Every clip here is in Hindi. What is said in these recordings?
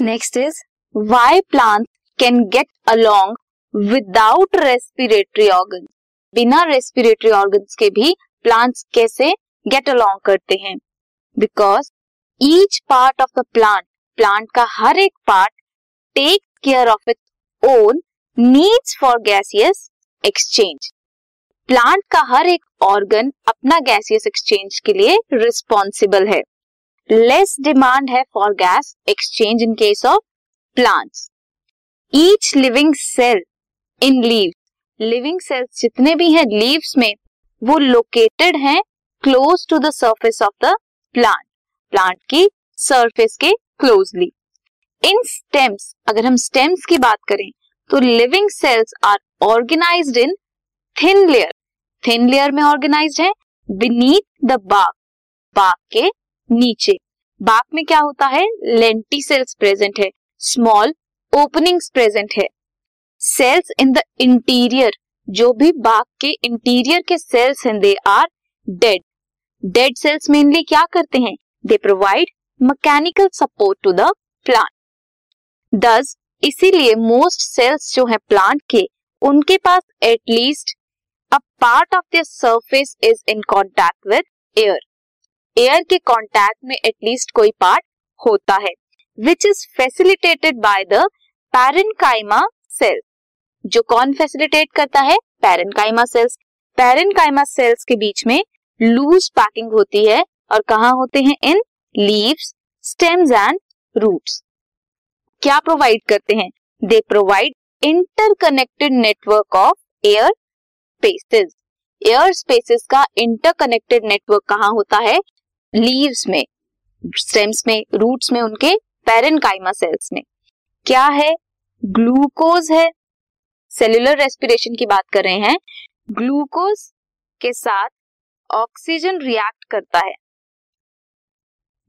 Next is why plant can get along without respiratory organ बिना रेस्पिरेटरी ऑर्गन के भी प्लांट्स कैसे गेट अलोंग करते हैं? Because each part of the plant plant का हर एक part take care of it own needs for gaseous exchange plant का हर एक ऑर्गन अपना गैसियस एक्सचेंज के लिए रिस्पॉन्सिबल है। लेस डिमांड है for gas exchange in case of plants each living cell in leave living cells जितने भी हैं लीव्स में, वो लोकेटेड हैं close to the surface of the plant plant की सरफेस के क्लोजली इन स्टेम्स अगर हम स्टेम्स की बात करें तो living cells are organised in thin layer thin layer में ऑर्गेनाइज्ड है बीनीथ द बाक बाक के नीचे। बाक में क्या होता है? लेंटी सेल्स प्रेजेंट है। स्मॉल ओपनिंग्स प्रेजेंट है। सेल्स इन द इंटीरियर जो भी बाक के इंटीरियर के सेल्स हैं they are dead dead cells mainly क्या करते हैं? They provide mechanical support to the plant दस इसीलिए मोस्ट सेल्स जो है प्लांट के, उनके पास at least a part of the surface is in contact with air air के कॉन्टैक्ट में एटलीस्ट कोई पार्ट होता है which is facilitated by the parenchyma cell जो कौन फैसिलिटेट करता है? पैरेनकाइमा सेल्स पैरेनकाइमा सेल्स के बीच में लूज पैकिंग होती है और कहा होते हैं? In leaves stems and roots क्या प्रोवाइड करते हैं? They provide interconnected network of air spaces air spaces का इंटरकनेक्टेड नेटवर्क कहाँ होता है? लीव्स में स्टेम्स में रूट्स में उनके पेरेनकाइमा सेल्स में। क्या है? ग्लूकोज है। सेल्यूलर रेस्पिरेशन की बात कर रहे हैं। ग्लूकोज के साथ ऑक्सीजन रिएक्ट करता है।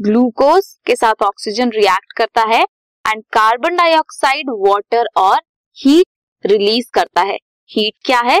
ग्लूकोज के साथ ऑक्सीजन रिएक्ट करता है एंड कार्बन डाइऑक्साइड वाटर और हीट रिलीज़ करता है। हीट क्या है?